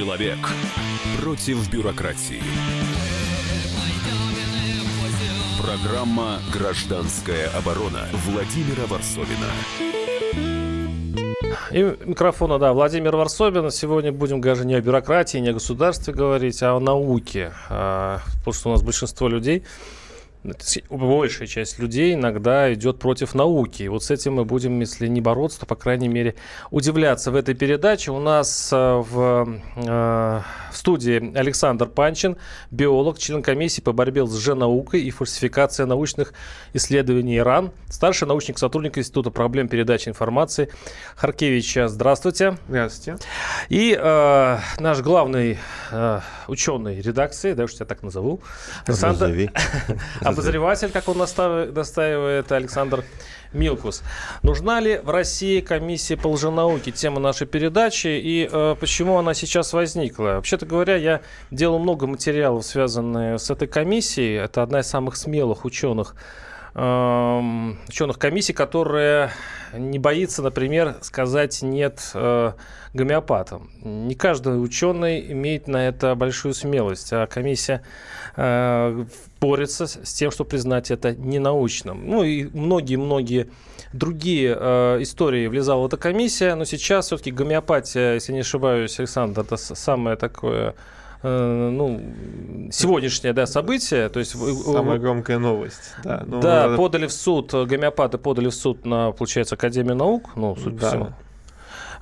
Человек против бюрократии. Программа «Гражданская оборона» Владимира Варсовина. И микрофона, да, Владимир Варсобин. Сегодня будем даже не о бюрократии, не о государстве говорить, а о науке. А, потому что у нас большинство людей большая часть людей иногда идет против науки. И вот с этим мы будем, если не бороться, то, по крайней мере, удивляться. В этой передаче у нас э, в, э, в студии Александр Панчин, биолог, член комиссии по борьбе с лженаукой и фальсификацией научных исследований Иран, старший научник сотрудник Института проблем передачи информации Харкевич. Здравствуйте. Здравствуйте. И э, наш главный э, ученый редакции, да, уж я так назову, Александр, обозреватель, как он настаивает, Александр Милкус. Нужна ли в России комиссия по лженауке? Тема нашей передачи и э, почему она сейчас возникла? Вообще-то говоря, я делал много материалов, связанных с этой комиссией. Это одна из самых смелых ученых ученых комиссий, которая не боится, например, сказать нет э, гомеопатам. Не каждый ученый имеет на это большую смелость, а комиссия э, борется с тем, чтобы признать это ненаучным. Ну и многие-многие другие э, истории влезала эта комиссия, но сейчас все-таки гомеопатия, если не ошибаюсь, Александр, это самое такое ну, сегодняшнее да, событие. То есть, Самая громкая новость. Да, ну, да надо... подали в суд, гомеопаты подали в суд на, получается, Академию наук, ну, судя да. по всему.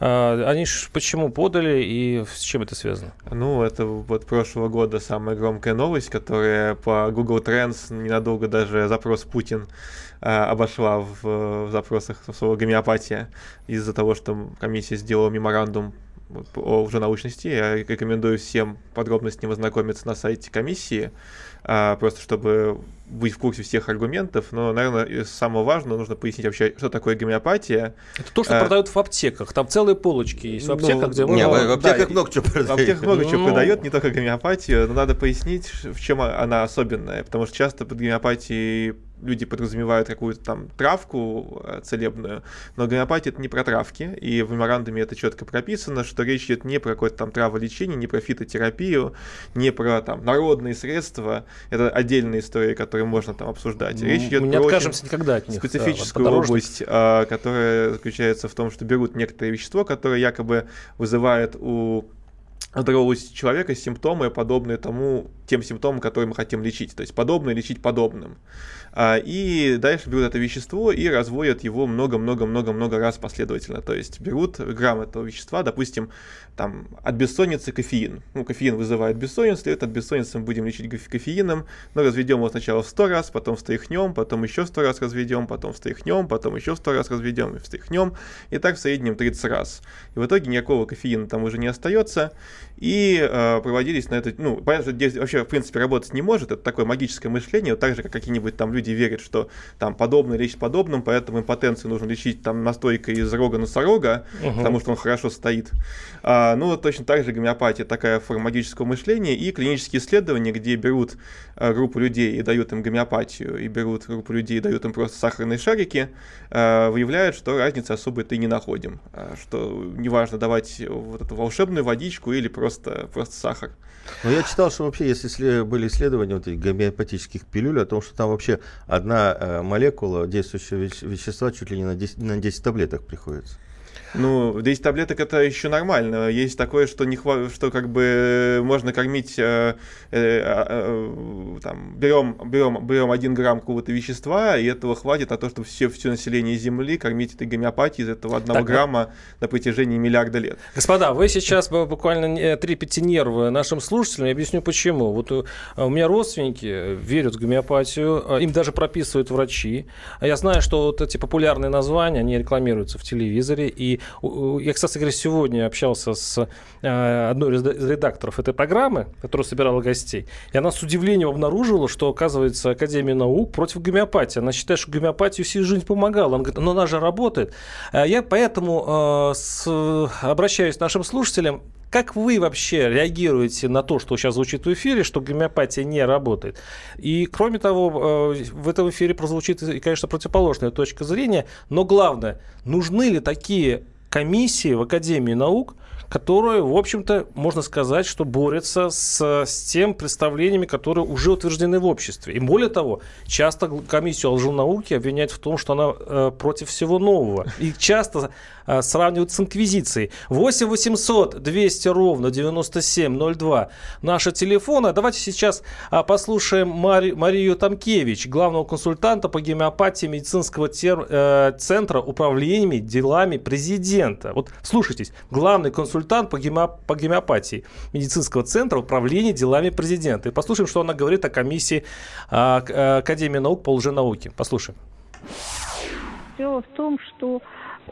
А, они ж почему подали и с чем это связано? Ну, это вот прошлого года самая громкая новость, которая по Google Trends ненадолго даже запрос Путин а, обошла в, в запросах слова гомеопатия из-за того, что комиссия сделала меморандум о лженаучности. Я рекомендую всем подробно с ним ознакомиться на сайте комиссии, а, просто чтобы быть в курсе всех аргументов, но, наверное, самое важное, нужно пояснить вообще, что такое гомеопатия. Это то, что а, продают в аптеках. Там целые полочки есть в ну, аптеках, ну, где можно... Нет, в аптеках да, много чего продают. В аптеках много ну, чего продают, не только гомеопатию, но надо пояснить, в чем она особенная, потому что часто под гомеопатией люди подразумевают какую-то там травку э, целебную, но гомеопатия это не про травки, и в меморандуме это четко прописано, что речь идет не про какое-то там траволечение, не про фитотерапию, не про там народные средства, это отдельная история, которую можно там обсуждать. Речь идет Мы не откажемся никогда от них, специфическую да, область, а, которая заключается в том, что берут некоторое вещество, которое якобы вызывает у здорового человека симптомы, подобные тому, тем симптомам, которые мы хотим лечить. То есть подобное лечить подобным. А, и дальше берут это вещество и разводят его много-много-много-много раз последовательно. То есть берут грамм этого вещества, допустим, там, от бессонницы кофеин. Ну, кофеин вызывает бессонницу, и от бессонницы мы будем лечить кофеином, но разведем его сначала в 100 раз, потом встряхнем, потом еще 100 раз разведем, потом встряхнем, потом еще 100 раз разведем и встряхнем, и так в среднем 30 раз. И в итоге никакого кофеина там уже не остается, и э, проводились на это, ну, понятно, что здесь вообще, в принципе, работать не может, это такое магическое мышление, вот так же, как какие-нибудь там люди верят, что там подобное лечит подобным, поэтому импотенцию нужно лечить там настойкой из рога носорога, угу. потому что он хорошо стоит. А, ну, точно так же гомеопатия такая форма магического мышления и клинические исследования, где берут а, группу людей и дают им гомеопатию, и берут группу людей и дают им просто сахарные шарики, а, выявляют, что разницы особой-то и не находим, а, что неважно давать вот эту волшебную водичку или просто, просто сахар. Но я читал, что вообще, если были исследования вот этих гомеопатических пилюль, о том, что там вообще одна э, молекула действующего вещества чуть ли не на 10, на 10 таблеток приходится. Ну, 10 таблеток это еще нормально. Есть такое, что не хва... что как бы можно кормить, э, э, э, там, берем, берем, берем 1 грамм какого-то вещества, и этого хватит на то, чтобы все, все население Земли кормить этой гомеопатией из этого 1 так, грамма на протяжении миллиарда лет. Господа, вы сейчас буквально трепете нервы нашим слушателям. Я объясню почему. Вот у, у меня родственники верят в гомеопатию, им даже прописывают врачи. Я знаю, что вот эти популярные названия, они рекламируются в телевизоре, и я, кстати говоря, сегодня общался с э, одной из редакторов этой программы, которая собирала гостей, и она с удивлением обнаружила, что, оказывается, Академия наук против гомеопатии. Она считает, что гомеопатию всю жизнь помогала. Она говорит, но она же работает. Э, я поэтому э, обращаюсь к нашим слушателям. Как вы вообще реагируете на то, что сейчас звучит в эфире, что гомеопатия не работает? И, кроме того, в этом эфире прозвучит, конечно, противоположная точка зрения, но главное, нужны ли такие комиссии в Академии наук, которая, в общем-то, можно сказать, что борется с, с тем представлениями, которые уже утверждены в обществе. И более того, часто комиссию лженауки обвиняют в том, что она э, против всего нового. И часто э, сравнивают с инквизицией. 8 800 200 ровно 9702 наши телефоны. Давайте сейчас э, послушаем Мари, Марию Тамкевич, главного консультанта по гомеопатии медицинского тер, э, центра управлениями делами президента. Вот слушайтесь, главный консультант по, гемо, по гомеопатии медицинского центра управления делами президента. И послушаем, что она говорит о комиссии а, а, Академии наук по лженауке. Послушаем. Дело в том, что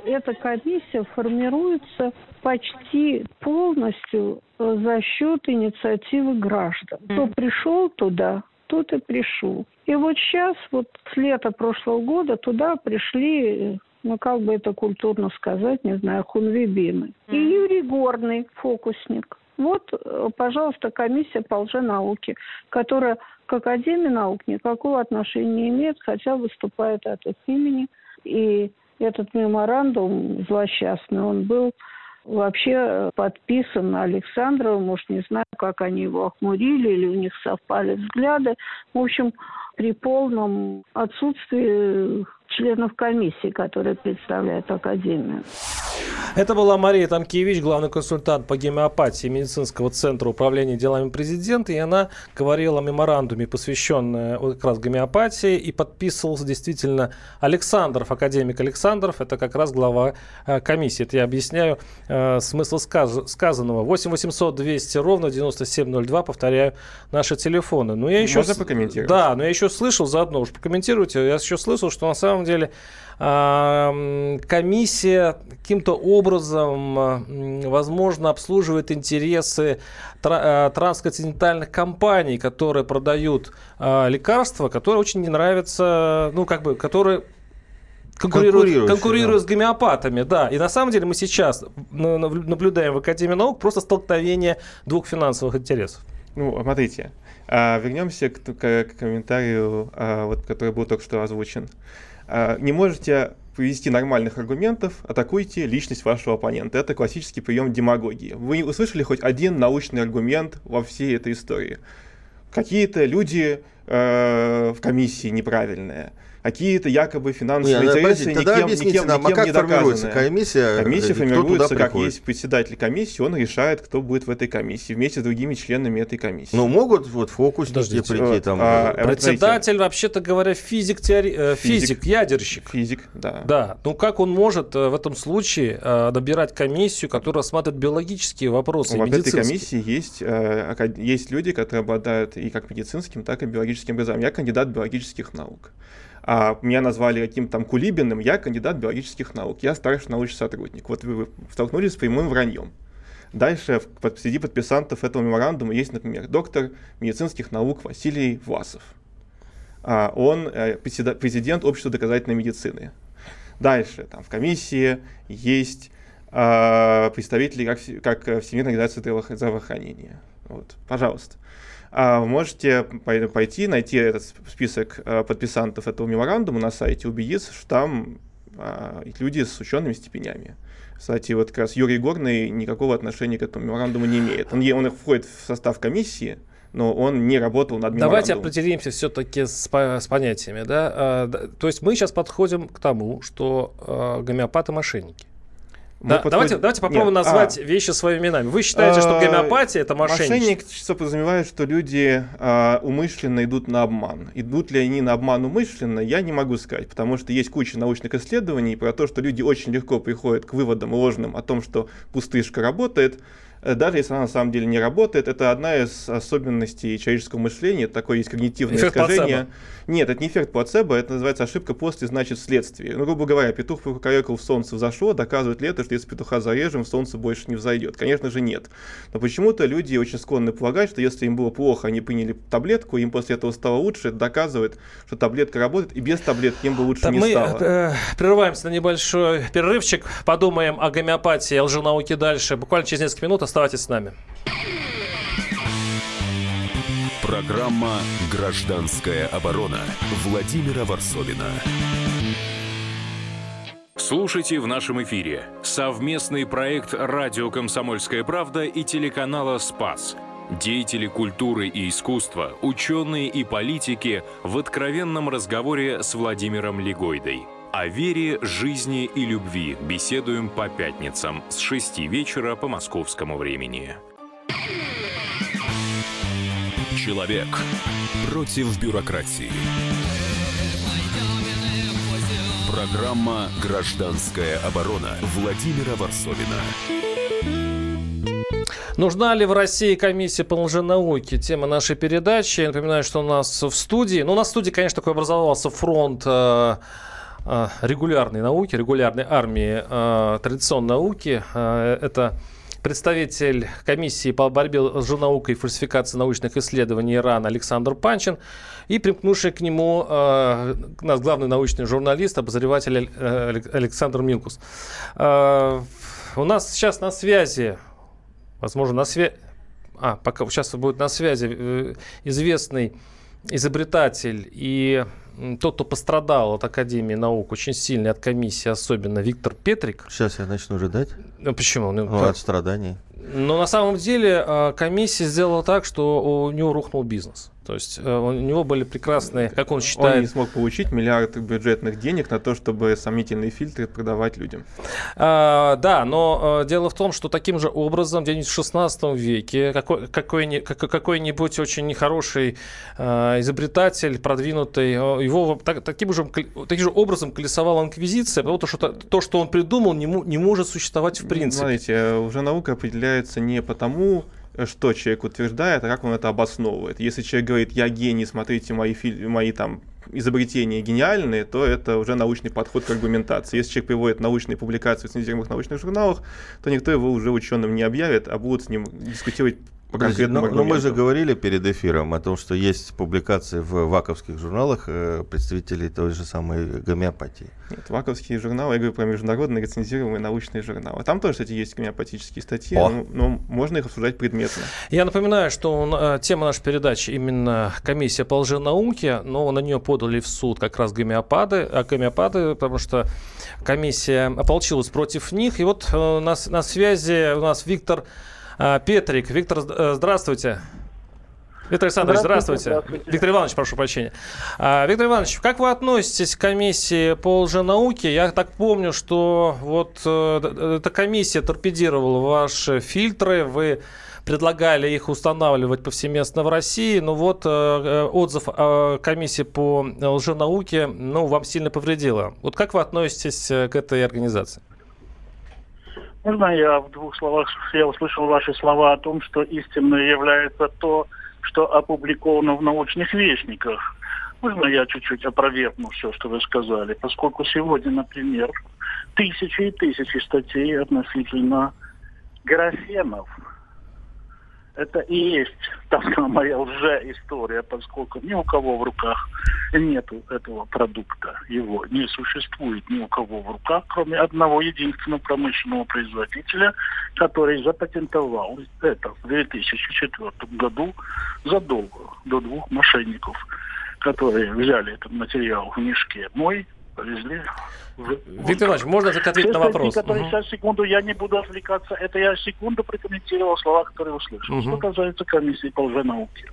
эта комиссия формируется почти полностью за счет инициативы граждан. Кто пришел туда, тот и пришел. И вот сейчас, вот с лета прошлого года, туда пришли ну как бы это культурно сказать, не знаю, хунвибины. И Юрий Горный, фокусник. Вот, э, пожалуйста, комиссия по лженауке, которая к Академии наук никакого отношения не имеет, хотя выступает от их имени. И этот меморандум злосчастный, он был вообще подписан Александровым, может, не знаю, как они его охмурили, или у них совпали взгляды. В общем, при полном отсутствии членов комиссии, которые представляют Академию. Это была Мария Тамкевич, главный консультант по гомеопатии медицинского центра управления делами президента, и она говорила о меморандуме, посвященном как раз гомеопатии, и подписывался действительно Александров, академик Александров, это как раз глава э, комиссии. Это я объясняю э, смысл сказ сказанного. 8 800 200 ровно 9702, повторяю, наши телефоны. Но я еще... Можно покомментировать? Да, но я еще слышал заодно, уж прокомментируйте, я еще слышал, что на самом деле комиссия каким-то образом, возможно, обслуживает интересы э, трансконтинентальных компаний, которые продают а, лекарства, которые очень не нравятся, ну, как бы, которые конкурируют, конкурируют да. с гомеопатами, да. И на самом деле мы сейчас наблюдаем в Академии наук просто столкновение двух финансовых интересов. Ну, смотрите, а, вернемся к, к, к комментарию, а, вот, который был только что озвучен. А, не можете привести нормальных аргументов, атакуйте личность вашего оппонента. Это классический прием демагогии. Вы услышали хоть один научный аргумент во всей этой истории? Какие-то люди э, в комиссии неправильные какие-то якобы финансовые Нет, интересы тогда никем, никем, нам, никем а как не формируется комиссия? Комиссия формируется, как приходит? есть председатель комиссии, он решает, кто будет в этой комиссии, вместе с другими членами этой комиссии. Ну, могут вот фокусники прийти там. А, э, председатель, вообще-то говоря, физик, теори... Э, физик, физик, ядерщик. Физик, да. Да, ну как он может э, в этом случае набирать комиссию, которая рассматривает биологические вопросы, В этой комиссии есть, есть люди, которые обладают и как медицинским, так и биологическим образованием. Я кандидат биологических наук а меня назвали каким-то там Кулибиным, я кандидат биологических наук, я старший научный сотрудник. Вот вы столкнулись с прямым враньем. Дальше среди подписантов этого меморандума есть, например, доктор медицинских наук Василий Власов. А, он э, президент Общества доказательной медицины. Дальше там в комиссии есть э, представители как, как Всемирной организации здравоохранения. Вот, пожалуйста. А, можете пойти, найти этот список а, подписантов этого меморандума на сайте, убедиться, что там а, люди с учеными степенями. Кстати, вот как раз Юрий Горный никакого отношения к этому меморандуму не имеет. Он, он входит в состав комиссии, но он не работал над меморандумом. Давайте определимся все-таки с, с понятиями. Да? То есть мы сейчас подходим к тому, что гомеопаты мошенники. Да, подходим... давайте, давайте попробуем Нет, назвать а, вещи своими именами. Вы считаете, что а, гомеопатия это мошенничество? Мошенничество подразумевает, что люди а, умышленно идут на обман. Идут ли они на обман умышленно, я не могу сказать, потому что есть куча научных исследований про то, что люди очень легко приходят к выводам ложным о том, что пустышка работает, даже если она на самом деле не работает, это одна из особенностей человеческого мышления, такое есть когнитивное эффект искажение. Плацебо. Нет, это не эффект плацебо, это называется ошибка после, значит, следствие. Ну, грубо говоря, петух покорекал, в солнце взошло, доказывает ли это, что если петуха зарежем, в солнце больше не взойдет? Конечно же, нет. Но почему-то люди очень склонны полагать, что если им было плохо, они приняли таблетку, им после этого стало лучше, это доказывает, что таблетка работает, и без таблетки им бы лучше так не мы стало. Э, прерываемся на небольшой перерывчик, подумаем о гомеопатии, о лженауке дальше. Буквально через несколько минут Оставайтесь с нами. Программа «Гражданская оборона» Владимира Варсовина. Слушайте в нашем эфире совместный проект «Радио Комсомольская правда» и телеканала «Спас». Деятели культуры и искусства, ученые и политики в откровенном разговоре с Владимиром Легойдой. О вере, жизни и любви беседуем по пятницам с 6 вечера по московскому времени. Человек против бюрократии. Программа «Гражданская оборона» Владимира Варсовина. Нужна ли в России комиссия по лженауке? Тема нашей передачи. Я напоминаю, что у нас в студии... Ну, у нас в студии, конечно, такой образовался фронт э, регулярной науки, регулярной армии э, традиционной науки. Э, это представитель комиссии по борьбе с лженаукой и фальсификацией научных исследований Ирана Александр Панчин и примкнувший к нему э, наш главный научный журналист, обозреватель э, Александр Милкус. Э, у нас сейчас на связи, возможно, на связи, а, пока сейчас будет на связи э, известный изобретатель и тот, кто пострадал от Академии наук очень сильно, от комиссии особенно, Виктор Петрик. Сейчас я начну рыдать. Ну, почему? Ну, ну от страданий. Но на самом деле а, комиссия сделала так, что у него рухнул бизнес. То есть э, у него были прекрасные, как он считает... Он не смог получить миллиард бюджетных денег на то, чтобы сомнительные фильтры продавать людям. А, да, но э, дело в том, что таким же образом где-нибудь в 16 веке какой, какой, какой-нибудь очень нехороший э, изобретатель, продвинутый, его так, таким, же, таким же образом колесовала инквизиция, потому что то, что он придумал, не, не может существовать в принципе. Смотрите, уже наука определяется не потому, что человек утверждает, а как он это обосновывает. Если человек говорит, я гений, смотрите, мои, фильмы, мои там изобретения гениальные, то это уже научный подход к аргументации. Если человек приводит научные публикации в цензируемых научных журналах, то никто его уже ученым не объявит, а будут с ним дискутировать по конкретному но, но мы же говорили перед эфиром о том, что есть публикации в ваковских журналах э, представителей той же самой гомеопатии. Нет, ваковские журналы, я говорю про международные рецензируемые научные журналы. Там тоже, кстати, есть гомеопатические статьи, но, но можно их обсуждать предметно. Я напоминаю, что э, тема нашей передачи именно комиссия по лженауке, но на нее подали в суд как раз гомеопады, а гомеопады, потому что комиссия ополчилась против них. И вот э, на, на связи у нас Виктор Петрик. Виктор, э, здравствуйте. Виктор Александрович, здравствуйте. здравствуйте. Виктор Иванович, прошу прощения. А, Виктор Иванович, как вы относитесь к комиссии по лженауке? Я так помню, что вот э, эта комиссия торпедировала ваши фильтры, вы предлагали их устанавливать повсеместно в России, но вот э, отзыв комиссии по лженауке, ну, вам сильно повредило. Вот как вы относитесь к этой организации? Можно я в двух словах, я услышал ваши слова о том, что истинной является то, что опубликовано в научных вестниках. Можно я чуть-чуть опровергну все, что вы сказали? Поскольку сегодня, например, тысячи и тысячи статей относительно графенов – это и есть та самая лже-история, поскольку ни у кого в руках нет этого продукта, его не существует ни у кого в руках, кроме одного единственного промышленного производителя, который запатентовал это в 2004 году задолго до двух мошенников, которые взяли этот материал в мешке. Мой, повезли Виктор Иванович, можно ответить на вопрос? Которые угу. сейчас, секунду, я не буду отвлекаться. Это я секунду прокомментировал слова, которые услышал. Угу. Что касается комиссии по лженауке.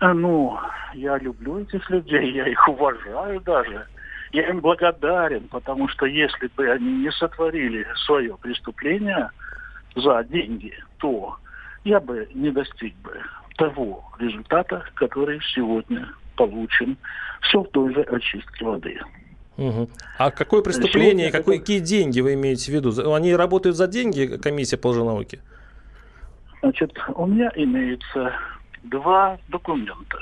Э, ну, я люблю этих людей, я их уважаю даже. Я им благодарен, потому что если бы они не сотворили свое преступление за деньги, то я бы не достиг бы того результата, который сегодня получен все в той же очистке воды. Угу. А какое преступление, какой, какие деньги вы имеете в виду? Они работают за деньги, комиссия по лженауке? Значит, у меня имеется два документа,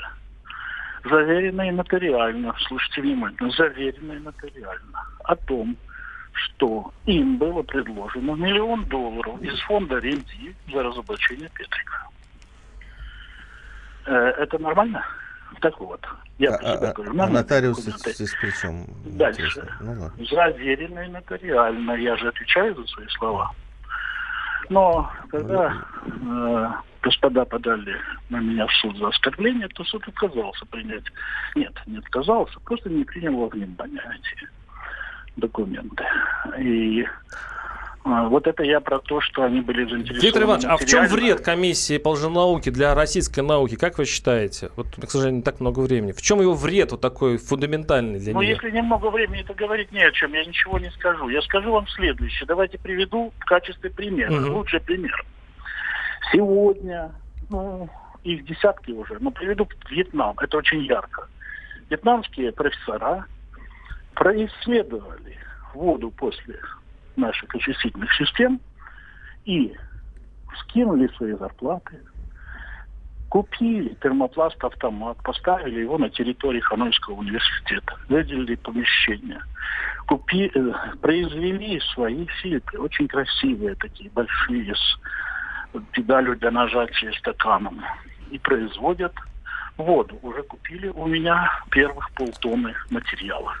заверенные нотариально, слушайте внимательно, заверенные нотариально, о том, что им было предложено миллион долларов из фонда Ренди за разоблачение Петрика. Э, это нормально? Так вот, я а, а, говорю. А нотариус здесь при чем? Дальше. Ну, нотариально. Я же отвечаю за свои слова. Но когда э, господа подали на меня в суд за оскорбление, то суд отказался принять. Нет, не отказался, просто не принял во внимание эти документы. И а, вот это я про то, что они были заинтересованы. Виктор Иванович, а в чем вред комиссии по лженауке для российской науки? Как вы считаете? Вот, к сожалению, не так много времени. В чем его вред вот такой фундаментальный для ну, нее? Ну, если немного времени, то говорить не о чем. Я ничего не скажу. Я скажу вам следующее. Давайте приведу в качестве примера. Угу. Лучший пример. Сегодня, ну, их десятки уже, но приведу Вьетнам. Это очень ярко. Вьетнамские профессора происследовали воду после наших очистительных систем и скинули свои зарплаты, купили термопласт-автомат, поставили его на территории Ханойского университета, выделили помещение, купи, э, произвели свои фильтры, очень красивые такие, большие, с педалью для нажатия стаканом, и производят воду. Уже купили у меня первых полтонны материала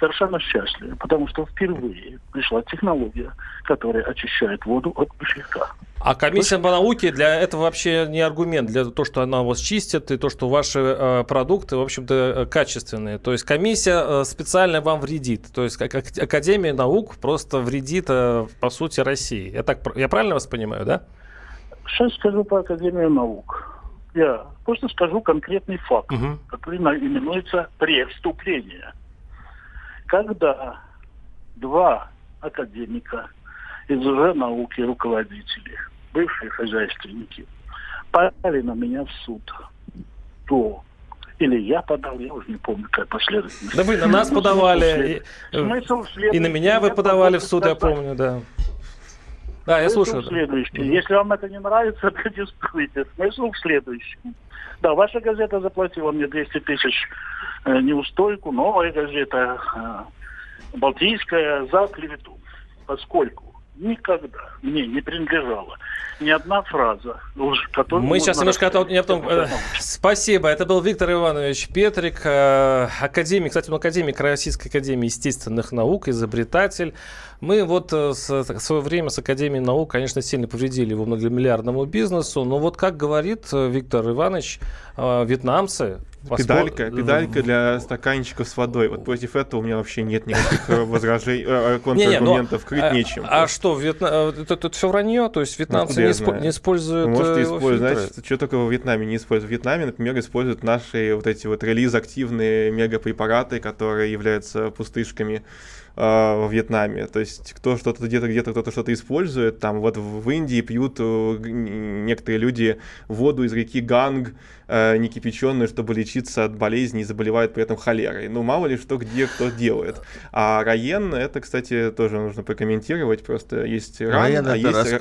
совершенно счастливы, потому что впервые пришла технология, которая очищает воду от пошляка. А комиссия по науке для этого вообще не аргумент, для того, что она вас чистит, и то, что ваши э, продукты, в общем-то, э, качественные. То есть комиссия э, специально вам вредит. То есть как Академия наук просто вредит, э, по сути, России. Я, так, я правильно вас понимаю, да? Сейчас скажу по Академию наук. Я просто скажу конкретный факт, угу. который именуется преступление когда два академика из уже науки руководители, бывшие хозяйственники, подали на меня в суд, то или я подал, я уже не помню, какая последовательность. Да вы на нас подавали, и, Смысл и на меня вы подавали в суд, я помню, да. Да, я слушаю. Следующий. Если вам это не нравится, протестуйте. Смысл в следующем. Да, ваша газета заплатила мне 200 тысяч э, неустойку, новая газета э, Балтийская за клевету, поскольку никогда мне не принадлежала ни одна фраза, которую Мы сейчас немножко о том, не о том. Э, спасибо. Это был Виктор Иванович Петрик, э, академик, кстати, он академик Российской Академии естественных наук, изобретатель. Мы вот э, в свое время с Академией наук, конечно, сильно повредили его многомиллиардному бизнесу, но вот как говорит Виктор Иванович, вьетнамцы Педалька, педалька для стаканчиков с водой. Вот против этого у меня вообще нет никаких э, возражений, э, э, контраргументов, крыть а, нечем. А что, это все вранье? То есть вьетнамцы не используют Можете использовать, знаете, что только во Вьетнаме не используют. В Вьетнаме, например, используют наши вот эти вот релиз-активные мегапрепараты, которые являются пустышками во Вьетнаме. То есть кто что-то где-то где-то кто-то что-то использует. Там вот в Индии пьют некоторые люди воду из реки Ганг, э, не кипяченую, чтобы лечиться от болезней и заболевают при этом холерой. Ну, мало ли что где кто делает. А Раен, это, кстати, тоже нужно прокомментировать, просто есть Ран, Раен, а есть Рос...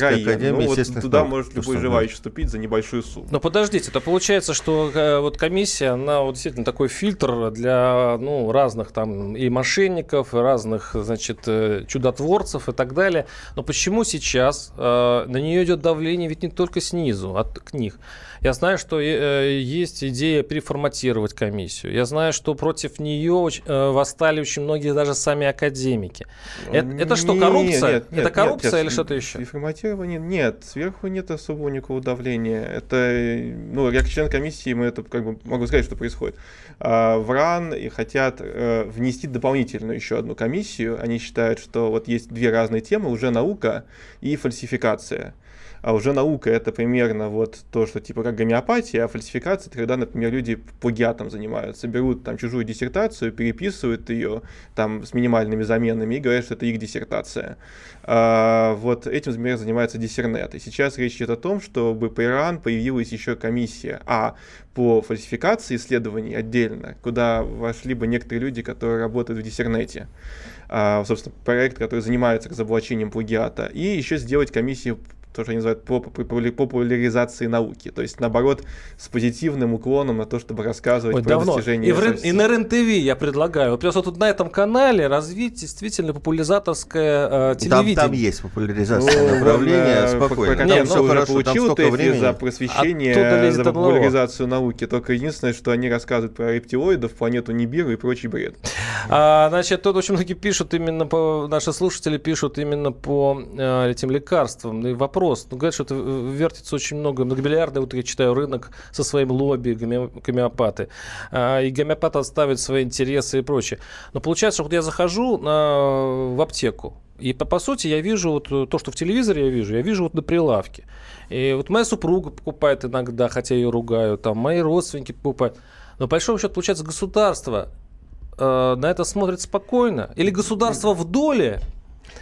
Раен. Академия, ну, вот туда может любой желающий вступить за небольшую сумму. Но подождите, это получается, что э, вот комиссия, она вот действительно такой фильтр для ну, разных там и мошенников, и разных, значит, э, чудотворцев и так далее. Но почему сейчас э, на нее идет давление ведь не только снизу, от книг? Я знаю, что э, есть идея переформатировать комиссию. Я знаю, что против нее э, восстали очень многие даже сами академики. Это, это что, коррупция? Нет, нет, это коррупция нет, или что-то еще? Переформатирование нет. Сверху нет особого никакого давления. Это, ну, я как член комиссии, мы это как бы могу сказать, что происходит. А, в РАН и хотят э, внести дополнительную еще одну комиссию. Они считают, что вот есть две разные темы, уже наука и фальсификация. А уже наука это примерно вот то, что типа как гомеопатия, а фальсификация это когда, например, люди плагиатом занимаются, берут там чужую диссертацию, переписывают ее там с минимальными заменами и говорят, что это их диссертация. А, вот этим, например, занимается диссернет. И сейчас речь идет о том, чтобы по Иран появилась еще комиссия, а по фальсификации исследований отдельно, куда вошли бы некоторые люди, которые работают в диссернете. А, собственно, проект, который занимается разоблачением плагиата, и еще сделать комиссию то, что они называют популяризацией науки. То есть, наоборот, с позитивным уклоном на то, чтобы рассказывать Ой, про давно. достижения. И, в, и на РЕН-ТВ я предлагаю. Вот просто тут на этом канале развить действительно популяризаторское э, телевидение. Там, там есть популяризация ну, направления, спокойно. По, там все хорошо, получил там времени. за просвещение, за популяризацию науки. Только единственное, что они рассказывают про рептилоидов, планету Нибиру и прочий бред. А, значит, тут очень многие пишут именно по... Наши слушатели пишут именно по э, этим лекарствам. И вопрос вопрос. Ну, говорят, что это вертится очень много, многомиллиардный, вот я читаю, рынок со своим лобби, гомеопаты. А, и гомеопаты отставят свои интересы и прочее. Но получается, что вот я захожу на, в аптеку, и по, по сути я вижу вот то, что в телевизоре я вижу, я вижу вот на прилавке. И вот моя супруга покупает иногда, хотя ее ругаю, там мои родственники покупают. Но по большому счету, получается, государство э, на это смотрит спокойно. Или государство в доле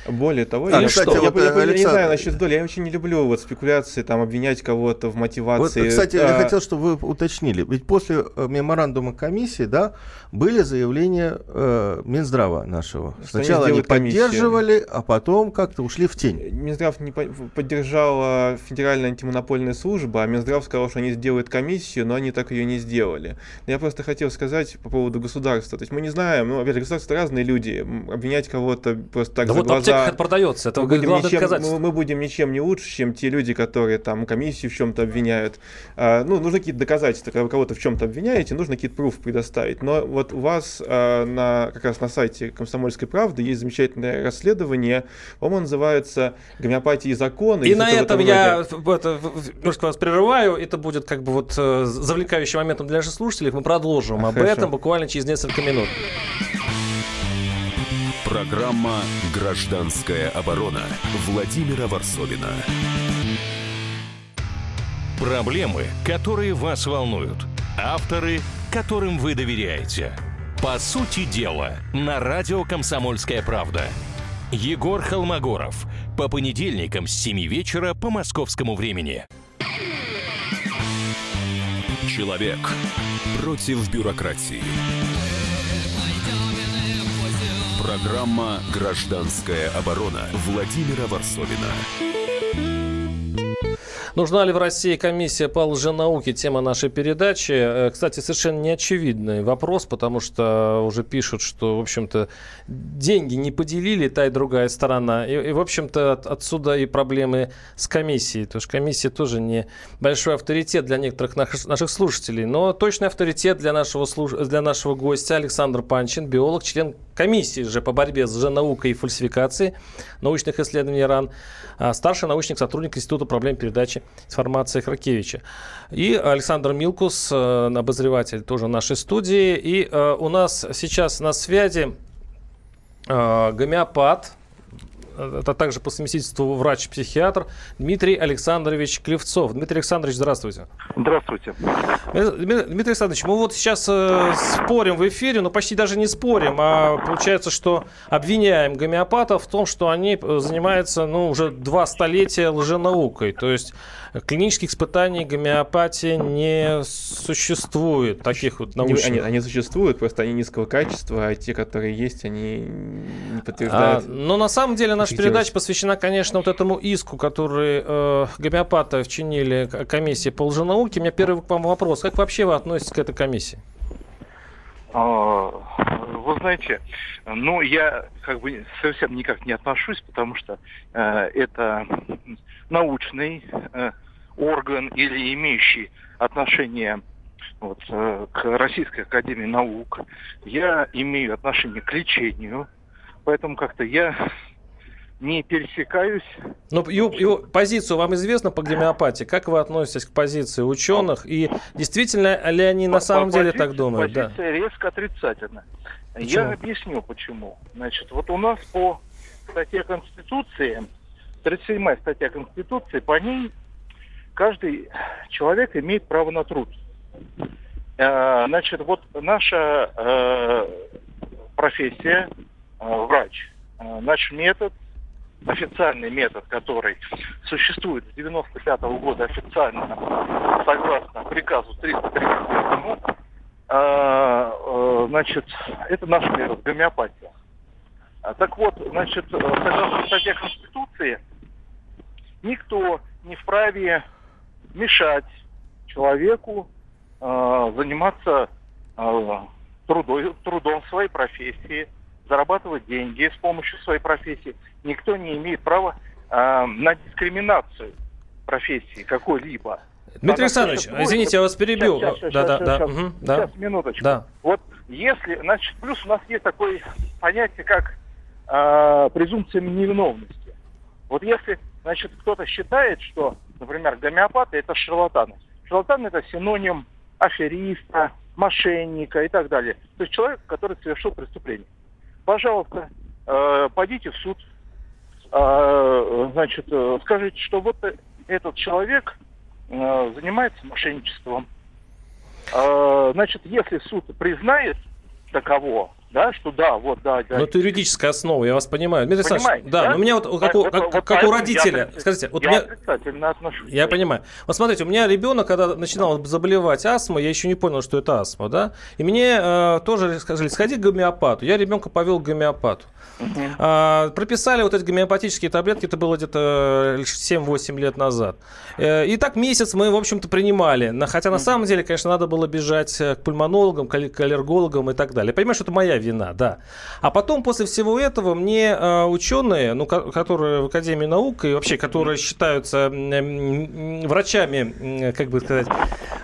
более того, а, я, кстати, я, вот, я, я, я не знаю насчет доли, я очень не люблю вот спекуляции, там, обвинять кого-то в мотивации. Вот, кстати, а... я хотел, чтобы вы уточнили. Ведь после э, меморандума комиссии, да, были заявления э, Минздрава нашего. Что Сначала они, они поддерживали, а потом как-то ушли в тень. Минздрав не поддержала Федеральная антимонопольная служба, а Минздрав сказал, что они сделают комиссию, но они так ее не сделали. Я просто хотел сказать по поводу государства. То есть мы не знаем, ну, опять же, государство разные люди. Обвинять кого-то просто так да за вот глаза аптеках это продается. Это мы будем, ничем, мы, мы будем ничем не лучше, чем те люди, которые там комиссию в чем-то обвиняют. А, ну, нужны какие-то доказательства. Когда вы кого-то в чем-то обвиняете, нужно какие-то пруф предоставить. Но вот у вас а, на, как раз на сайте «Комсомольской правды» есть замечательное расследование, по-моему, называется «Гомеопатия и законы». И на этом я это, немножко вас прерываю. Это будет как бы вот э, завлекающим моментом для наших слушателей. Мы продолжим об Хорошо. этом буквально через несколько минут. Программа «Гражданская оборона» Владимира Варсовина. Проблемы, которые вас волнуют. Авторы, которым вы доверяете. По сути дела, на радио «Комсомольская правда». Егор Холмогоров. По понедельникам с 7 вечера по московскому времени. Человек против бюрократии. Программа «Гражданская оборона» Владимира Варсовина. Нужна ли в России комиссия по лженауке? Тема нашей передачи. Э, кстати, совершенно неочевидный вопрос, потому что уже пишут, что, в общем-то, деньги не поделили та и другая сторона. И, и в общем-то, от, отсюда и проблемы с комиссией. Потому что комиссия тоже не большой авторитет для некоторых наших, наших слушателей. Но точный авторитет для нашего, для нашего гостя Александр Панчин, биолог, член комиссии же по борьбе с лженаукой и фальсификацией научных исследований РАН, а старший научник, сотрудник Института проблем передачи информации Хракевича. И Александр Милкус, э, обозреватель тоже нашей студии. И э, у нас сейчас на связи э, гомеопат, это также по совместительству врач-психиатр Дмитрий Александрович Клевцов. Дмитрий Александрович, здравствуйте. Здравствуйте. Дмитрий Александрович, мы вот сейчас э, спорим в эфире, но почти даже не спорим, а получается, что обвиняем гомеопатов в том, что они занимаются ну, уже два столетия лженаукой. То есть клинических испытаний гомеопатии не существует, таких вот научных. Они, они существуют, просто они низкого качества, а те, которые есть, они не подтверждают. А, но на самом деле наша передача посвящена, конечно, вот этому иску, который э, гомеопаты вчинили комиссии по лженауке. У меня первый к вам вопрос. Как вообще вы относитесь к этой комиссии? А, вы знаете, ну, я как бы совсем никак не отношусь, потому что э, это научный э, орган или имеющий отношение вот, э, к Российской Академии Наук. Я имею отношение к лечению, поэтому как-то я не пересекаюсь. Ну, его, его позицию вам известно по гомеопатии. Как вы относитесь к позиции ученых? И действительно ли они на самом по деле так думают? Позиция да. резко отрицательна. Почему? Я объясню почему. Значит, вот у нас по статье Конституции, 37 статья Конституции, по ней каждый человек имеет право на труд. Э, значит, вот наша э, профессия, э, врач, наш метод – официальный метод, который существует с 95 -го года официально, согласно приказу 338, э, э, значит, это наш метод, гомеопатия. А, так вот, значит, э, согласно статье Конституции, никто не вправе мешать человеку э, заниматься э, трудой, трудом своей профессии, зарабатывать деньги с помощью своей профессии. Никто не имеет права э, на дискриминацию профессии какой-либо. Дмитрий Александрович, извините, я вас перебил. Сейчас, сейчас, да, сейчас, да, сейчас, угу, да. сейчас, минуточку. Да. Вот если, значит, плюс у нас есть такое понятие, как э, презумпция невиновности. Вот если значит, кто-то считает, что, например, гомеопаты – это шарлатаны. Шарлатан – это синоним афериста, мошенника и так далее. То есть человек, который совершил преступление. Пожалуйста, э, пойдите в суд, э, значит, э, скажите, что вот этот человек э, занимается мошенничеством. Э, значит, если суд признает таково, да, что да, вот, да, да. Но это юридическая основа, я вас понимаю. Дмитрий Александрович, да, да, но у меня вот как, у, как, вот как у родителя, я, скажите, вот я меня... отношусь. Я понимаю. Вот смотрите, у меня ребенок, когда начинал заболевать астмой, я еще не понял, что это астма, да, и мне э, тоже сказали, сходи к гомеопату. Я ребенка повел к гомеопату. Угу. А, прописали вот эти гомеопатические таблетки, это было где-то 7-8 лет назад. Э, и так месяц мы, в общем-то, принимали. Хотя на самом деле, конечно, надо было бежать к пульмонологам, к аллергологам и так далее. Я понимаю, что это моя вина, да. А потом, после всего этого, мне э, ученые, ну, которые в Академии наук и вообще, которые считаются врачами, как бы сказать,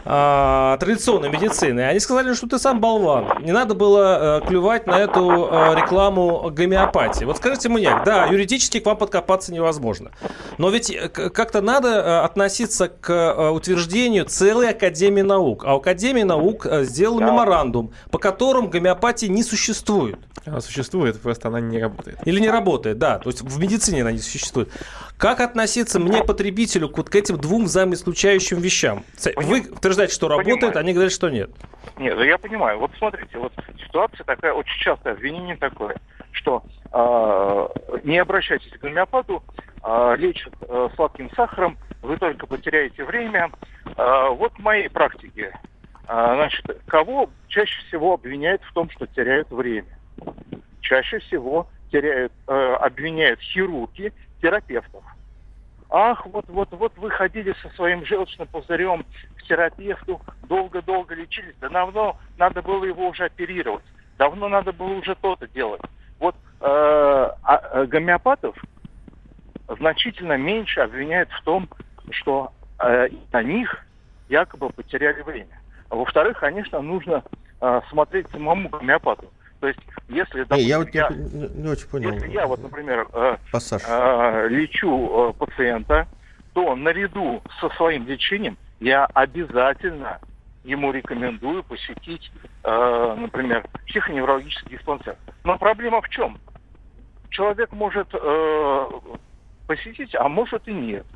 э, традиционной медицины, они сказали, что ты сам болван. Не надо было э, клювать на эту э, рекламу гомеопатии. Вот скажите мне, да, юридически к вам подкопаться невозможно. Но ведь как-то надо относиться к утверждению целой Академии наук. А Академия наук сделала меморандум, по которому гомеопатии не существует существует. Она существует, просто она не работает. Или не работает, да. То есть в медицине она не существует. Как относиться мне, потребителю, к, вот к этим двум взаимоисключающим вещам? Вы утверждаете, что работает, Понимаю. они говорят, что нет. Нет, я понимаю. Вот смотрите, вот ситуация такая, очень часто обвинение такое, что э, не обращайтесь к гомеопату, э, лечат э, сладким сахаром, вы только потеряете время. Э, вот в моей практике значит, кого чаще всего обвиняют в том, что теряют время? Чаще всего теряют, э, обвиняют хирурги, терапевтов. Ах, вот, вот, вот вы ходили со своим желчным пузырем к терапевту, долго-долго лечились. Да давно надо было его уже оперировать. Давно надо было уже то-то делать. Вот э, а, э, гомеопатов значительно меньше обвиняют в том, что э, на них якобы потеряли время. Во-вторых, конечно, нужно э, смотреть самому гомеопату. То есть, если, допустим, не, я, вот я, не, не очень понял. Если я, вот, например, э, э, лечу э, пациента, то наряду со своим лечением я обязательно ему рекомендую посетить, э, например, психоневрологический диспансер. Но проблема в чем? Человек может э, посетить, а может и нет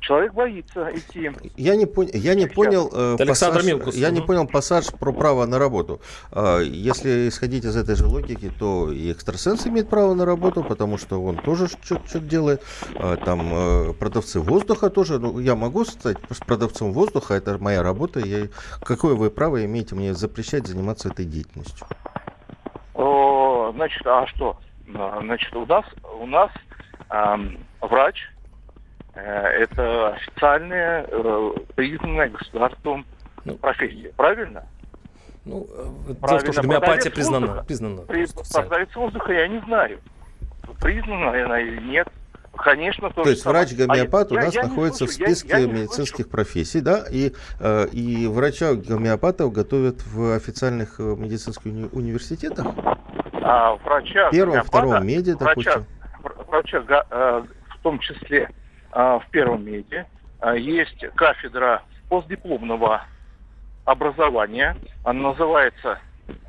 человек боится идти. Я не, пон... я не понял э, Александр пассаж... Милкус. Я не понял пассаж про право на работу. Э, если исходить из этой же логики, то и экстрасенс имеет право на работу, потому что он тоже что-то делает. Э, там э, продавцы воздуха тоже. Ну, я могу стать продавцом воздуха, это моя работа. Я... Какое вы право имеете мне запрещать заниматься этой деятельностью? О, значит, а что? Значит, у нас у нас эм, врач это официальная, э, признанная государством ну, профессия. Правильно? Ну, э, Правильно. дело что гомеопатия признана. Признана при, продавец воздуха я не знаю, признана она или нет. Конечно, то, то есть врач-гомеопат а у нас я, находится я в списке я, я медицинских слышу. профессий, да, и, э, и врача-гомеопатов готовят в официальных медицинских уни- университетах? А, врача Первом, втором меди, врача, врача, э, в том числе в первом меди. А, есть кафедра постдипломного образования. Она называется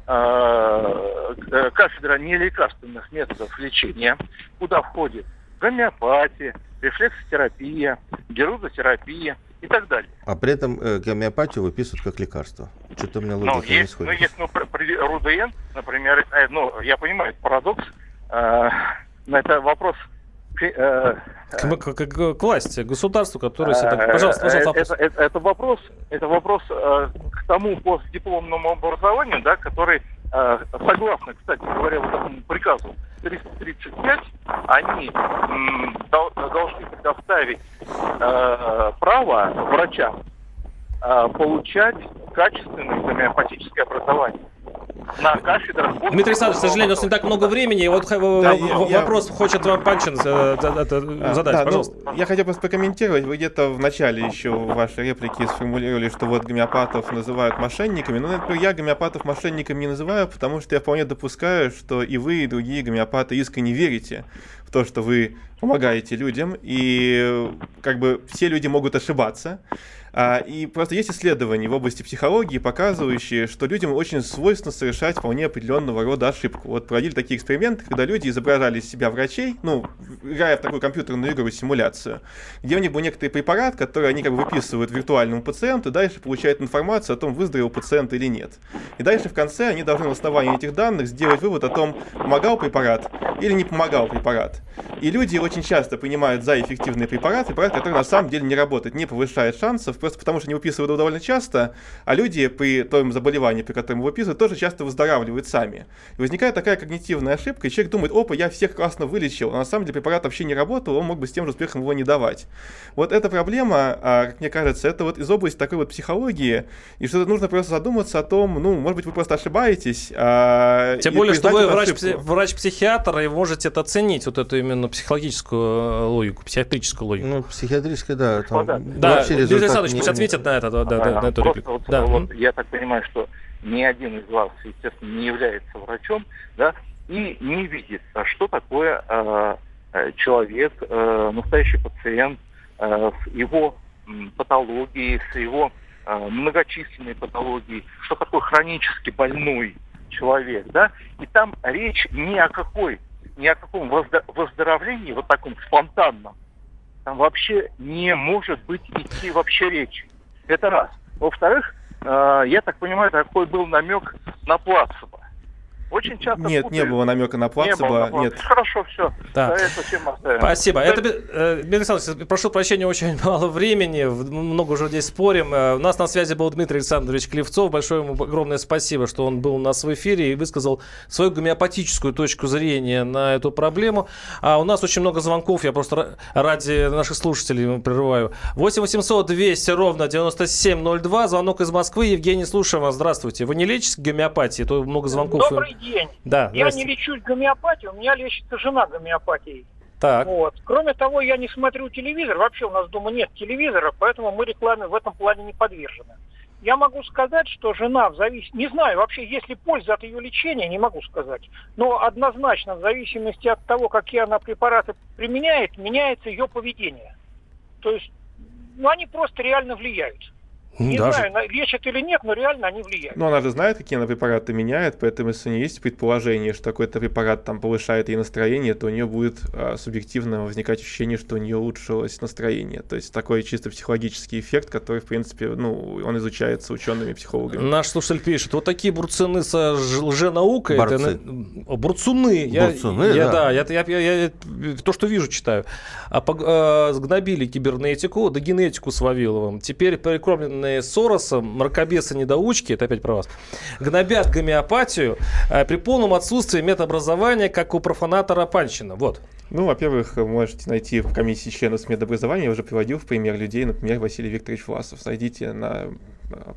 а, э, кафедра нелекарственных методов лечения, куда входит гомеопатия, рефлексотерапия, герудотерапия и так далее. А при этом э, гомеопатию выписывают как лекарство. Что-то у меня логика ну, есть, не сходит. Ну, есть, ну, при, РУДН, например, э, ну, я понимаю, это парадокс, э, но это вопрос к, к, к, к власти, государству, которое себя... Э, Пожалуйста, пожалуйста, вопрос. Это, это, это вопрос, это вопрос э, к тому постдипломному образованию, да, который, э, согласно, кстати говоря, вот этому приказу 335, они м, дол, должны предоставить э, право врачам э, получать качественное гомеопатическое образование. На кафедрах. Дмитрий Александрович, к сожалению, у нас не так много времени. Вот да, вопрос я... хочет вам Панчин э, а, задать, да, ну, пожалуйста. Ну, я хотел просто прокомментировать. Вы где-то в начале еще в вашей реплике сформулировали, что вот гомеопатов называют мошенниками. Ну, например, я гомеопатов мошенниками не называю, потому что я вполне допускаю, что и вы, и другие гомеопаты искренне верите в то, что вы помогаете людям, и как бы все люди могут ошибаться. А, и просто есть исследования в области психологии, показывающие, что людям очень свойственно совершать вполне определенного рода ошибку. Вот проводили такие эксперименты, когда люди изображали из себя врачей, ну, играя в такую компьютерную игру, симуляцию, где у них был некоторый препарат, который они как бы выписывают виртуальному пациенту, дальше получают информацию о том, выздоровел пациент или нет. И дальше в конце они должны на основании этих данных сделать вывод о том, помогал препарат или не помогал препарат. И люди очень часто принимают за эффективный препарат, препарат, который на самом деле не работает, не повышает шансов, просто потому что они выписывают его довольно часто, а люди при том заболевании, при котором его выписывают, тоже часто выздоравливают сами. И возникает такая когнитивная ошибка, и человек думает, опа, я всех классно вылечил, а на самом деле препарат вообще не работал, он мог бы с тем же успехом его не давать. Вот эта проблема, а, как мне кажется, это вот из области такой вот психологии, и что нужно просто задуматься о том, ну, может быть, вы просто ошибаетесь. А, Тем более, что вы врач-психиатр, врач и можете это оценить, вот эту именно психологическую э, логику, психиатрическую логику. Ну, психиатрическая, да. Там да, да. Александрович пусть ответит на это, да, да, на эту реплику. Вот, да. вот, я так понимаю, что ни один из вас, естественно, не является врачом, да, и не видит, а что такое э, э человек, э, настоящий пациент, э, с его э, патологией, с его э, многочисленной патологией, что такое хронически больной человек, да, и там речь ни о какой, ни о каком выздоровлении, вот таком спонтанном, там вообще не может быть идти вообще речи. Это раз. Во-вторых, э, я так понимаю, такой был намек на плацебо. Очень часто Нет, путают. не было намека на плацебо. Не Нет. Хорошо, все. Да. Спасибо. Это, э, Дмитрий Александрович, прошу прощения, очень мало времени. Много уже здесь спорим. Э, у нас на связи был Дмитрий Александрович Клевцов. Большое ему огромное спасибо, что он был у нас в эфире и высказал свою гомеопатическую точку зрения на эту проблему. А у нас очень много звонков. Я просто ради наших слушателей прерываю. 8 800 200 ровно 9702. Звонок из Москвы. Евгений, слушаем вас. Здравствуйте. Вы не лечитесь гомеопатией? То много звонков. Добрый день. Да, я не лечусь гомеопатией, у меня лечится жена гомеопатией. Так. Вот. Кроме того, я не смотрю телевизор. Вообще у нас дома нет телевизора, поэтому мы рекламе в этом плане не подвержены. Я могу сказать, что жена в зависимости... Не знаю, вообще, есть ли польза от ее лечения, не могу сказать. Но однозначно, в зависимости от того, какие она препараты применяет, меняется ее поведение. То есть, ну, они просто реально влияют. Не Даже... знаю, лечат или нет, но реально они влияют. Ну, она же знает, какие она препараты меняет, поэтому если у нее есть предположение, что какой-то препарат там повышает ей настроение, то у нее будет а, субъективно возникать ощущение, что у нее улучшилось настроение. То есть такой чисто психологический эффект, который, в принципе, ну, он изучается учеными психологами. Наш слушатель пишет, вот такие бурцуны со лженаукой. Борцы. Это, бурцуны. Я, бурцуны, я, да. Я, я, я, я, то, что вижу, читаю. А, а, гнобили кибернетику, да генетику с Вавиловым. Теперь прикормленные связанные с Соросом, мракобесы-недоучки, это опять про вас, гнобят гомеопатию э, при полном отсутствии медобразования, как у профанатора Панчина. Вот. Ну, во-первых, вы можете найти в комиссии членов с медобразования, я уже приводил в пример людей, например, Василий Викторович Власов. Зайдите на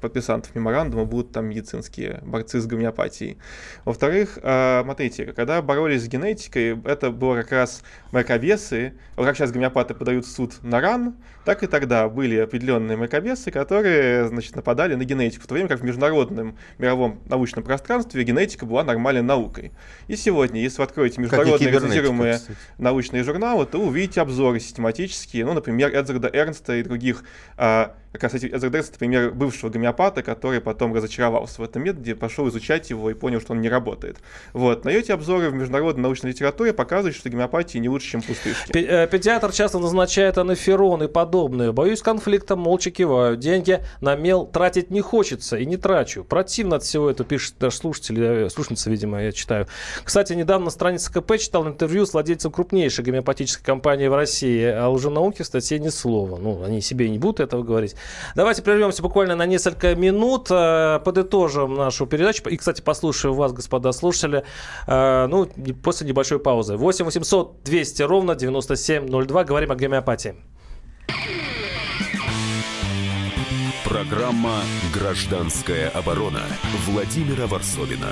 подписантов меморандума будут там медицинские борцы с гомеопатией. Во-вторых, э, смотрите, когда боролись с генетикой, это было как раз мракобесы, вот как сейчас гомеопаты подают в суд на ран, так и тогда были определенные мракобесы, которые, значит, нападали на генетику, в то время как в международном мировом научном пространстве генетика была нормальной наукой. И сегодня, если вы откроете международные рецензируемые научные журналы, то увидите обзоры систематические, ну, например, Эдзарда Эрнста и других а, как раз Эзердекс, например, бывшего гомеопата, который потом разочаровался в этом методе, пошел изучать его и понял, что он не работает. Вот. Но эти обзоры в международной научной литературе показывают, что гомеопатия не лучше, чем пустышки. Э, педиатр часто назначает анаферон и подобное. Боюсь конфликта, молча киваю. Деньги на мел тратить не хочется и не трачу. Противно от всего этого, пишет наш слушатель, э, слушница, видимо, я читаю. Кстати, недавно на странице КП читал интервью с владельцем крупнейшей гомеопатической компании в России. О лженауке в статье ни слова. Ну, они себе не будут этого говорить. Давайте прервемся буквально на несколько минут, э, подытожим нашу передачу. И, кстати, послушаю вас, господа слушатели, э, ну, после небольшой паузы. 8 800 200 ровно 9702. Говорим о гомеопатии. Программа «Гражданская оборона» Владимира Варсовина.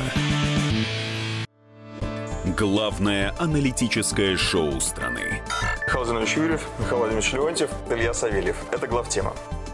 Главное аналитическое шоу страны. Михаил Юрьев, Михаил Владимирович Леонтьев, Илья Савельев. Это главтема.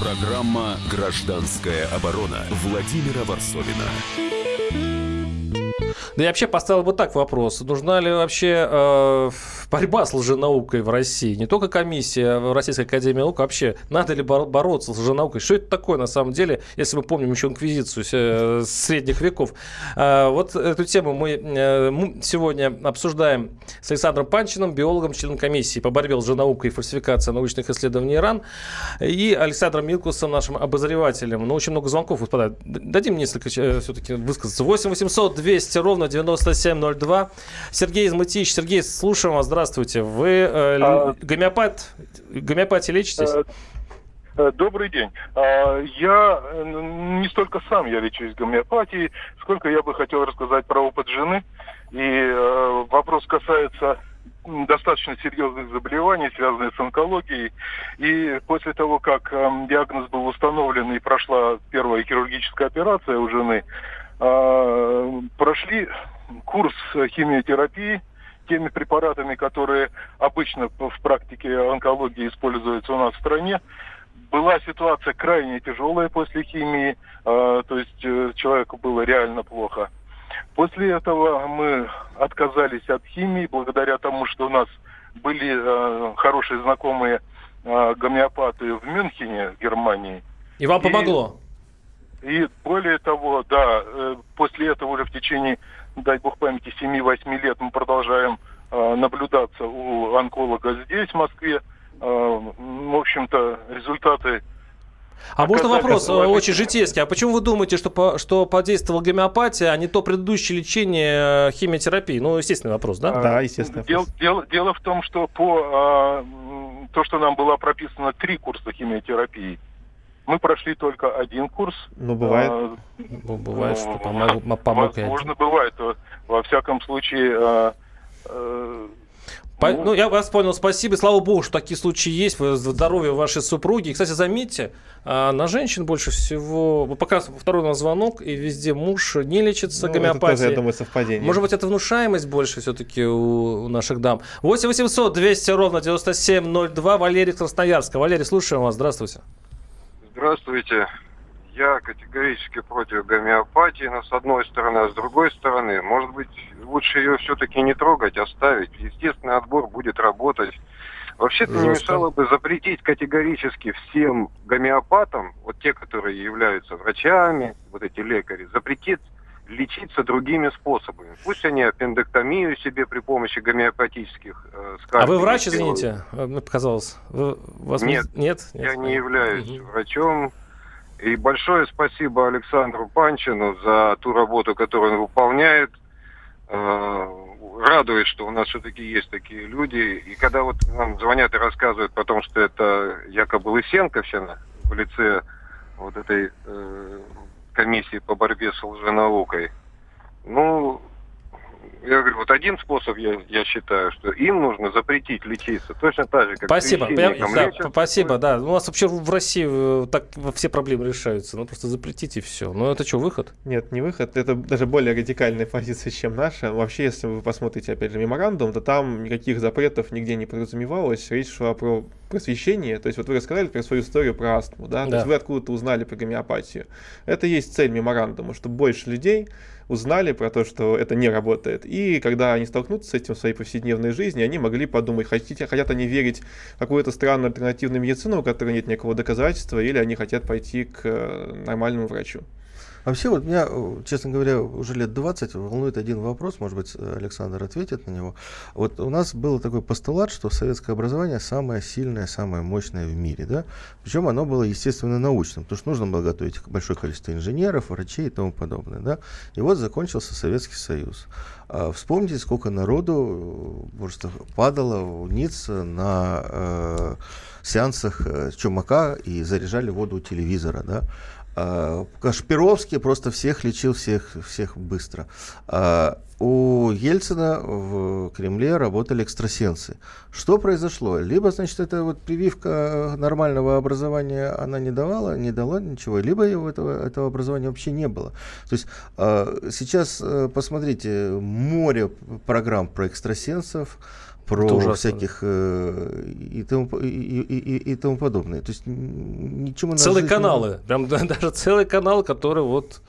Программа «Гражданская оборона» Владимира Варсовина. Да я вообще поставил бы так вопрос. Нужна ли вообще э, борьба с лженаукой в России? Не только комиссия в Российской Академии Наук, вообще надо ли бороться с лженаукой? Что это такое на самом деле, если мы помним еще инквизицию средних веков? Э, вот эту тему мы э, сегодня обсуждаем с Александром Панчиным, биологом, членом комиссии по борьбе с лженаукой и фальсификацией научных исследований Иран, и Александром Милкусом, нашим обозревателем. Ну, очень много звонков, господа. Дадим несколько э, все-таки высказаться. 8 800 200 ровно 9702. Сергей из Мытищ. Сергей, слушаем вас. Здравствуйте. Вы э, а... гомеопат? Гомеопатией лечитесь? Э, э, добрый день. А, я не столько сам я лечусь гомеопатией, сколько я бы хотел рассказать про опыт жены. И э, вопрос касается достаточно серьезных заболеваний, связанных с онкологией. И после того, как диагноз был установлен и прошла первая хирургическая операция у жены, а, прошли курс химиотерапии теми препаратами, которые обычно в практике онкологии используются у нас в стране. Была ситуация крайне тяжелая после химии, а, то есть э, человеку было реально плохо. После этого мы отказались от химии, благодаря тому, что у нас были э, хорошие знакомые э, гомеопаты в Мюнхене, Германии. И вам помогло? И более того, да, э, после этого уже в течение, дай бог памяти, 7-8 лет мы продолжаем э, наблюдаться у онколога здесь, в Москве. Э, в общем-то, результаты а можно вопрос очень житейский. А почему вы думаете, что, по, что подействовала гомеопатия, а не то предыдущее лечение химиотерапии? Ну, естественный вопрос, да? Да, естественно. Дело, дело, дело в том, что по то, что нам было прописано три курса химиотерапии, мы прошли только один курс. Ну, бывает. А, ну, бывает, ну, что помог, помог Возможно, бывает. Во всяком случае, а, а, по, ну, я вас понял, спасибо. Слава богу, что такие случаи есть. Здоровье вашей супруги. И, кстати, заметьте, а, на женщин больше всего... Пока второй у нас звонок, и везде муж не лечится ну, гомеопатией. Это тоже, я думаю, совпадение. Может быть, это внушаемость больше все-таки у, у наших дам. 8 800 200 ровно 9702. Валерий Красноярска. Валерий, слушаем вас. Здравствуйте. Здравствуйте. Я категорически против гомеопатии, но с одной стороны, а с другой стороны, может быть, лучше ее все-таки не трогать, оставить. Естественный отбор будет работать. Вообще-то не мешало бы запретить категорически всем гомеопатам, вот те, которые являются врачами, вот эти лекари, запретить лечиться другими способами. Пусть они аппендэктомию себе при помощи гомеопатических э, А вы врач, извините, э, мне показалось. Вы, вас нет, нет, нет, я не являюсь угу. врачом. И большое спасибо Александру Панчину за ту работу, которую он выполняет. Э, радует, что у нас все-таки есть такие люди. И когда вот нам звонят и рассказывают потом, что это якобы Лысенковщина в лице вот этой э, комиссии по борьбе с лженаукой. Ну, я говорю, вот один способ, я, я считаю, что им нужно запретить лечиться. Точно так же, как Спасибо. Я, да, лечат. Спасибо, да. У нас вообще в России э, так все проблемы решаются. Ну, просто запретите все. Ну, это что, выход? Нет, не выход. Это даже более радикальная позиция, чем наша. Вообще, если вы посмотрите, опять же, меморандум, то там никаких запретов нигде не подразумевалось. Речь шла про просвещение. То есть, вот вы рассказали про свою историю про астму, да? да. То есть, вы откуда-то узнали про гомеопатию. Это есть цель меморандума, чтобы больше людей узнали про то, что это не работает. И когда они столкнутся с этим в своей повседневной жизни, они могли подумать, хотите, хотят они верить в какую-то странную альтернативную медицину, у которой нет никакого доказательства, или они хотят пойти к э, нормальному врачу. Вообще, вот меня, честно говоря, уже лет 20 волнует один вопрос, может быть, Александр ответит на него. Вот у нас был такой постулат, что советское образование самое сильное, самое мощное в мире, да? Причем оно было, естественно, научным, потому что нужно было готовить большое количество инженеров, врачей и тому подобное, да? И вот закончился Советский Союз. А вспомните, сколько народу просто падало ниц на э, сеансах э, чумака и заряжали воду у телевизора, да? А, Кашпировский просто всех лечил, всех, всех быстро. А, у Ельцина в Кремле работали экстрасенсы. Что произошло? Либо, значит, эта вот прививка нормального образования, она не давала, не дала ничего, либо его этого, этого образования вообще не было. То есть а, сейчас, э, посмотрите, море программ про экстрасенсов, про всяких э, и, тому, и, и, и, и тому подобное. То есть ничего Целые каналы, не... прям даже целый канал, который вот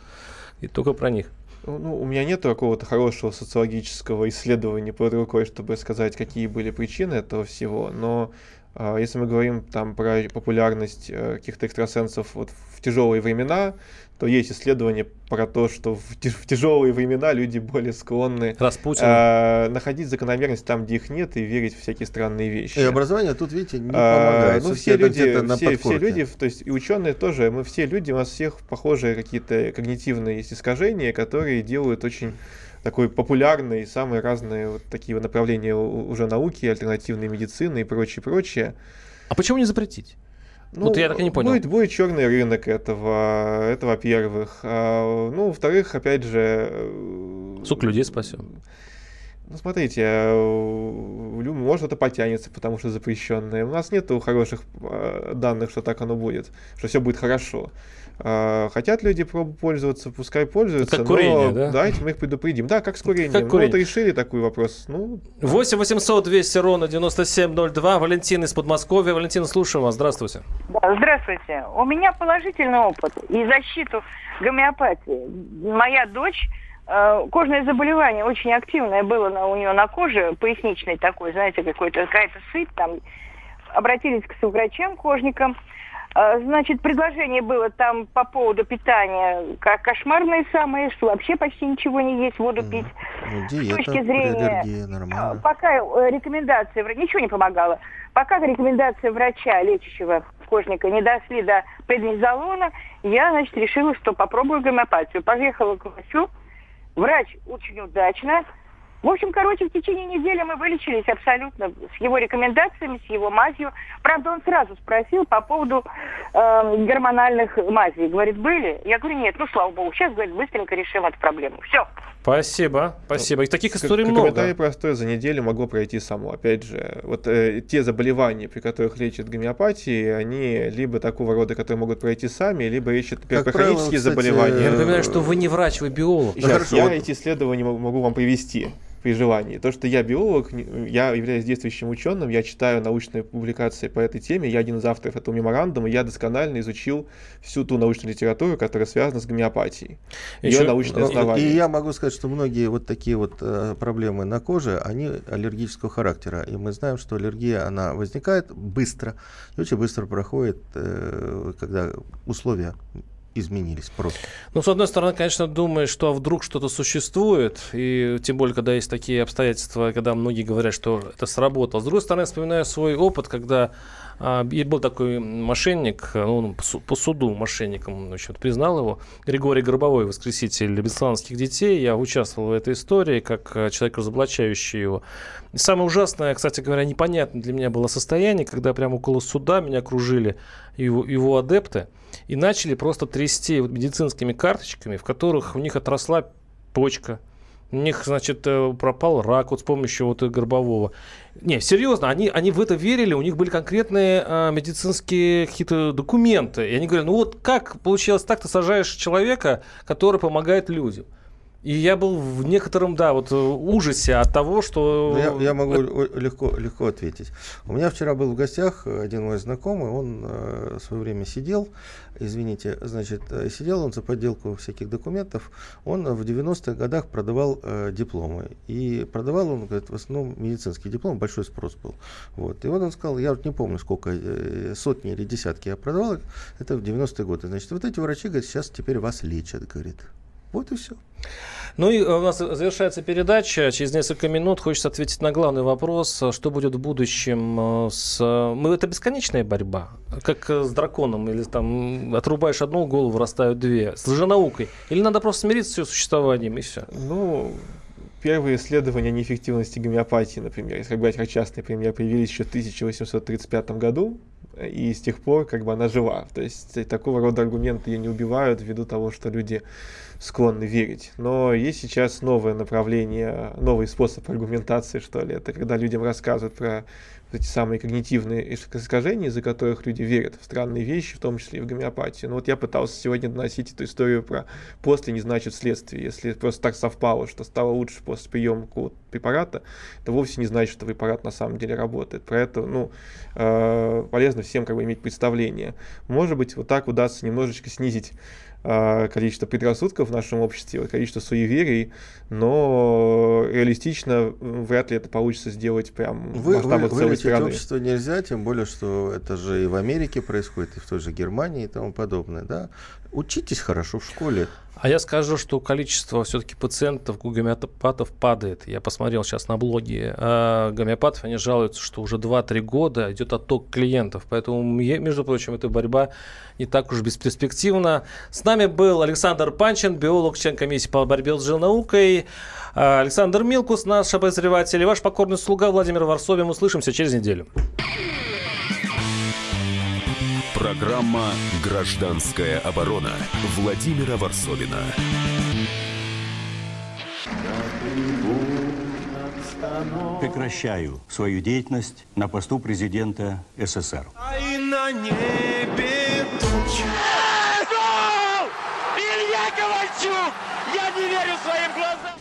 и только про них. Ну, ну, у меня нет какого-то хорошего социологического исследования под рукой, чтобы сказать, какие были причины этого всего, но э, если мы говорим там про популярность э, каких-то экстрасенсов вот в тяжелые времена, то есть исследования про то, что в, в тяжелые времена люди более склонны э, находить закономерность там, где их нет, и верить в всякие странные вещи. И образование тут, видите, не помогает. А, ну, все люди, все, все люди, то есть и ученые тоже, мы все люди, у нас всех похожие какие-то когнитивные есть искажения, которые делают очень такой популярный, самые разные вот такие направления уже науки, альтернативной медицины и прочее, прочее. А почему не запретить? Ну, вот я так и не понял. Будет, будет черный рынок этого, это во-первых. А, ну, во-вторых, опять же... Э, Сук людей спасем. Ну, смотрите, э, может это потянется, потому что запрещенное. У нас нет хороших э, данных, что так оно будет, что все будет хорошо. А, хотят люди пользоваться, пускай пользуются. Как курение, да? Давайте мы их предупредим. Да, как с курением. Как ну, вот решили такой вопрос. Ну, 8 800 200 ровно 9702. Валентин из Подмосковья. Валентин, слушаю вас. Здравствуйте. Да, здравствуйте. У меня положительный опыт и защиту гомеопатии. Моя дочь кожное заболевание очень активное было на, у нее на коже, поясничный такой, знаете, какой-то какая-то сыпь там. Обратились к врачам, кожникам. А, значит, предложение было там по поводу питания как кошмарное самое, что вообще почти ничего не есть, воду пить. Ну, диета, С точки зрения... Нормально. Пока э, рекомендации, ничего не помогало. Пока рекомендации врача, лечащего кожника, не дошли до преднизолона, я, значит, решила, что попробую гомеопатию. Поехала к врачу. Врач очень удачно в общем, короче, в течение недели мы вылечились абсолютно с его рекомендациями, с его мазью. Правда, он сразу спросил по поводу э, гормональных мазей. Говорит, были? Я говорю, нет, ну, слава богу, сейчас, говорит, быстренько решим эту проблему. Все. Спасибо, спасибо. И таких историй много. Комментарий простой, за неделю могло пройти само. Опять же, вот э, те заболевания, при которых лечат гомеопатии, они либо такого рода, которые могут пройти сами, либо ищут хронические заболевания. Я напоминаю, что вы не врач, вы биолог. Сейчас, я эти исследования могу вам привести при желании. То, что я биолог, я являюсь действующим ученым, я читаю научные публикации по этой теме, я один из авторов этого меморандума, я досконально изучил всю ту научную литературу, которая связана с гомеопатией, ее Еще, научные основания. И я могу сказать, что многие вот такие вот э, проблемы на коже, они аллергического характера, и мы знаем, что аллергия, она возникает быстро, и очень быстро проходит, э, когда условия изменились просто? Ну, с одной стороны, конечно, думаешь, что а вдруг что-то существует, и тем более, когда есть такие обстоятельства, когда многие говорят, что это сработало. С другой стороны, вспоминаю свой опыт, когда а, был такой мошенник, ну, по суду мошенником значит, признал его, Григорий Горбовой, воскреситель бесланских детей. Я участвовал в этой истории, как а, человек, разоблачающий его. И самое ужасное, кстати говоря, непонятное для меня было состояние, когда прямо около суда меня окружили его, его адепты и начали просто трясти медицинскими карточками, в которых у них отросла почка, у них, значит, э, пропал рак вот с помощью вот горбового. Не, серьезно, они, они в это верили, у них были конкретные а, медицинские какие-то документы. И они говорят, ну вот как получилось так, ты сажаешь человека, который помогает людям. И я был в некотором, да, вот ужасе от того, что... Ну, я, я могу легко, легко ответить. У меня вчера был в гостях один мой знакомый, он э, в свое время сидел, извините, значит, э, сидел он за подделку всяких документов, он в 90-х годах продавал э, дипломы. И продавал он, говорит, в основном медицинский диплом, большой спрос был. Вот. И вот он сказал, я вот не помню, сколько, э, сотни или десятки я продавал, это в 90-е годы. Значит, вот эти врачи, говорят, сейчас теперь вас лечат, говорит. Вот и все. Ну и у нас завершается передача. Через несколько минут хочется ответить на главный вопрос. Что будет в будущем с... Мы, это бесконечная борьба? Как с драконом? Или там отрубаешь одну голову, вырастают две? С лженаукой? Или надо просто смириться с ее существованием и все? Ну, первые исследования неэффективности гомеопатии, например, если брать как частный пример, появились еще в 1835 году и с тех пор как бы она жива. То есть такого рода аргументы ее не убивают ввиду того, что люди склонны верить. Но есть сейчас новое направление, новый способ аргументации, что ли. Это когда людям рассказывают про эти самые когнитивные искажения, из-за которых люди верят в странные вещи, в том числе и в гомеопатию. Ну вот я пытался сегодня доносить эту историю про «после не значит следствие». Если просто так совпало, что стало лучше после приема какого-то препарата, это вовсе не значит, что препарат на самом деле работает. Про это ну, э, полезно всем как бы иметь представление. Может быть, вот так удастся немножечко снизить а, количество предрассудков в нашем обществе, количество суеверий, но реалистично вряд ли это получится сделать прям вы, в масштабах вы, целой страны. общество нельзя, тем более, что это же и в Америке происходит, и в той же Германии и тому подобное. Да? Учитесь хорошо в школе. А я скажу, что количество все-таки пациентов гомеопатов падает. Я посмотрел сейчас на блоге э, гомеопатов, они жалуются, что уже 2-3 года идет отток клиентов. Поэтому, между прочим, эта борьба не так уж бесперспективна. С нами был Александр Панчин, биолог, член комиссии по борьбе с жилнаукой. Александр Милкус, наш обозреватель, и ваш покорный слуга Владимир Варсобин. Услышимся через неделю. Программа «Гражданская оборона» Владимира Варсовина. Прекращаю свою деятельность на посту президента СССР. А на небе тучи. Илья Ковальчук! Я не верю своим глазам!